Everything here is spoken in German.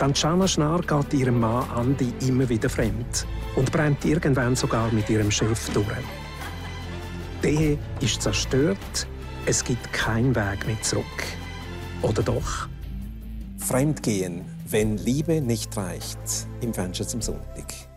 Tanjana Schnarr geht ihrem Mann Andi immer wieder fremd und brennt irgendwann sogar mit ihrem Chef durch. Die Ehe ist zerstört, es gibt keinen Weg mehr zurück. Oder doch? Fremdgehen, wenn Liebe nicht reicht, im Fenster zum Sonntag.